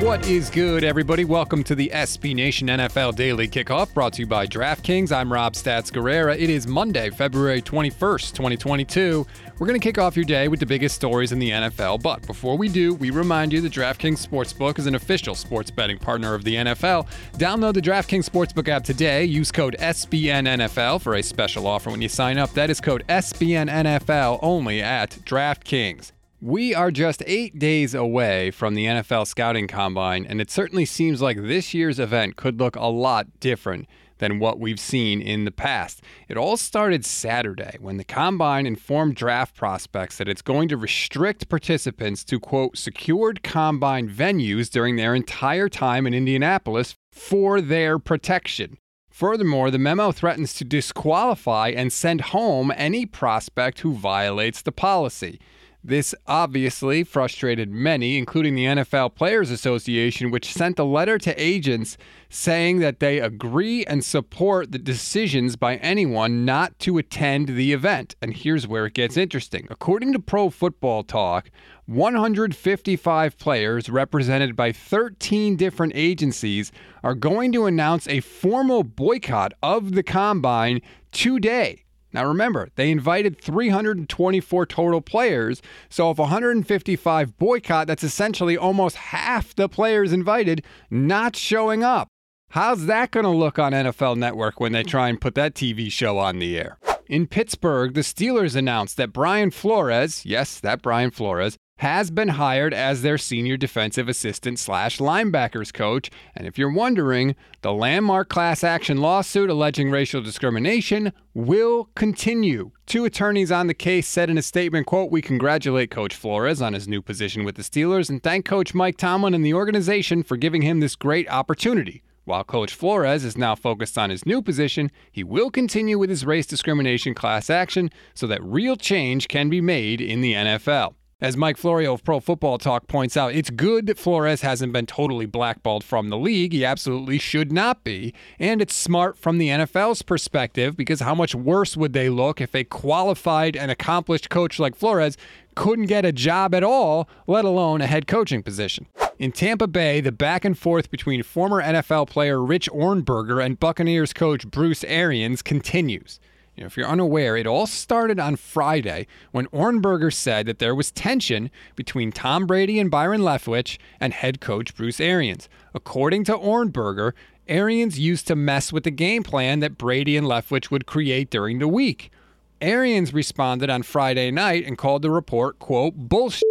What is good, everybody? Welcome to the SB Nation NFL Daily Kickoff brought to you by DraftKings. I'm Rob Stats Guerrera. It is Monday, February 21st, 2022. We're going to kick off your day with the biggest stories in the NFL. But before we do, we remind you the DraftKings Sportsbook is an official sports betting partner of the NFL. Download the DraftKings Sportsbook app today. Use code SBNNFL for a special offer when you sign up. That is code SBNNFL only at DraftKings. We are just eight days away from the NFL Scouting Combine, and it certainly seems like this year's event could look a lot different than what we've seen in the past. It all started Saturday when the Combine informed draft prospects that it's going to restrict participants to, quote, secured Combine venues during their entire time in Indianapolis for their protection. Furthermore, the memo threatens to disqualify and send home any prospect who violates the policy. This obviously frustrated many, including the NFL Players Association, which sent a letter to agents saying that they agree and support the decisions by anyone not to attend the event. And here's where it gets interesting. According to Pro Football Talk, 155 players represented by 13 different agencies are going to announce a formal boycott of the combine today. Now remember, they invited 324 total players. So if 155 boycott, that's essentially almost half the players invited not showing up. How's that going to look on NFL Network when they try and put that TV show on the air? In Pittsburgh, the Steelers announced that Brian Flores, yes, that Brian Flores, has been hired as their senior defensive assistant slash linebackers coach. And if you're wondering, the landmark class action lawsuit alleging racial discrimination will continue. Two attorneys on the case said in a statement, quote, We congratulate Coach Flores on his new position with the Steelers and thank Coach Mike Tomlin and the organization for giving him this great opportunity. While Coach Flores is now focused on his new position, he will continue with his race discrimination class action so that real change can be made in the NFL. As Mike Florio of Pro Football Talk points out, it's good that Flores hasn't been totally blackballed from the league. He absolutely should not be. And it's smart from the NFL's perspective because how much worse would they look if a qualified and accomplished coach like Flores couldn't get a job at all, let alone a head coaching position? In Tampa Bay, the back and forth between former NFL player Rich Ohrnberger and Buccaneers coach Bruce Arians continues. You know, if you're unaware, it all started on Friday when Ohrnberger said that there was tension between Tom Brady and Byron Leftwich and head coach Bruce Arians. According to Ohrnberger, Arians used to mess with the game plan that Brady and Leftwich would create during the week. Arians responded on Friday night and called the report, quote, bullshit.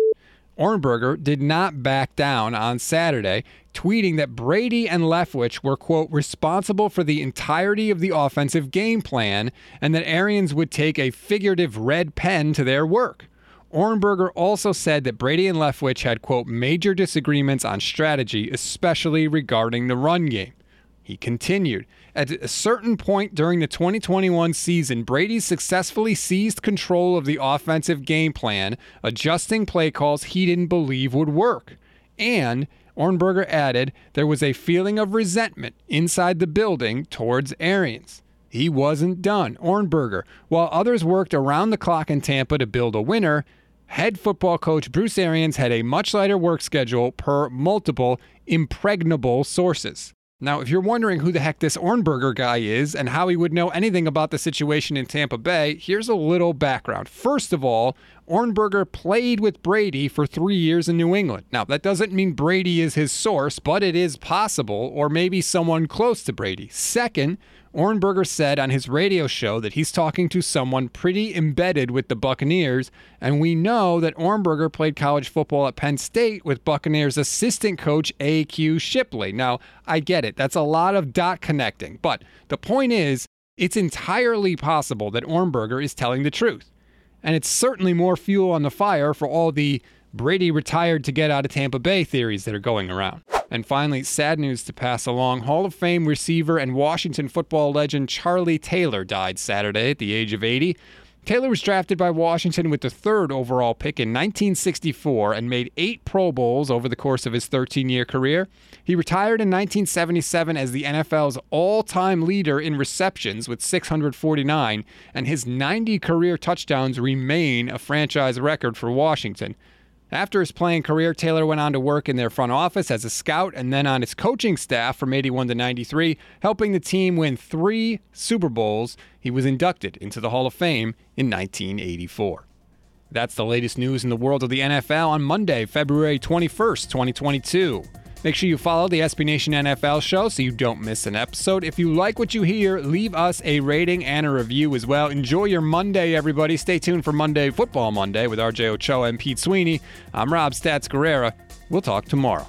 Ohrnberger did not back down on Saturday, tweeting that Brady and Leftwich were, quote, responsible for the entirety of the offensive game plan and that Arians would take a figurative red pen to their work. Ohrnberger also said that Brady and Leftwich had, quote, major disagreements on strategy, especially regarding the run game. He continued, at a certain point during the 2021 season, Brady successfully seized control of the offensive game plan, adjusting play calls he didn't believe would work. And Ohrnberger added there was a feeling of resentment inside the building towards Arians. He wasn't done. Ohrnberger, while others worked around the clock in Tampa to build a winner, head football coach Bruce Arians had a much lighter work schedule per multiple impregnable sources. Now, if you're wondering who the heck this Ohrnberger guy is and how he would know anything about the situation in Tampa Bay, here's a little background. First of all, Ohrnberger played with Brady for three years in New England. Now, that doesn't mean Brady is his source, but it is possible, or maybe someone close to Brady. Second, Ohrnberger said on his radio show that he's talking to someone pretty embedded with the Buccaneers, and we know that Ohrnberger played college football at Penn State with Buccaneers assistant coach A.Q. Shipley. Now, I get it, that's a lot of dot connecting, but the point is, it's entirely possible that Ohrnberger is telling the truth. And it's certainly more fuel on the fire for all the Brady retired to get out of Tampa Bay theories that are going around. And finally, sad news to pass along Hall of Fame receiver and Washington football legend Charlie Taylor died Saturday at the age of 80. Taylor was drafted by Washington with the third overall pick in 1964 and made eight Pro Bowls over the course of his 13 year career. He retired in 1977 as the NFL's all time leader in receptions with 649, and his 90 career touchdowns remain a franchise record for Washington. After his playing career, Taylor went on to work in their front office as a scout and then on its coaching staff from 81 to 93, helping the team win three Super Bowls. He was inducted into the Hall of Fame in 1984. That's the latest news in the world of the NFL on Monday, February 21st, 2022. Make sure you follow the SB Nation NFL show so you don't miss an episode. If you like what you hear, leave us a rating and a review as well. Enjoy your Monday, everybody. Stay tuned for Monday Football Monday with RJ Ochoa and Pete Sweeney. I'm Rob Stats Guerrera. We'll talk tomorrow.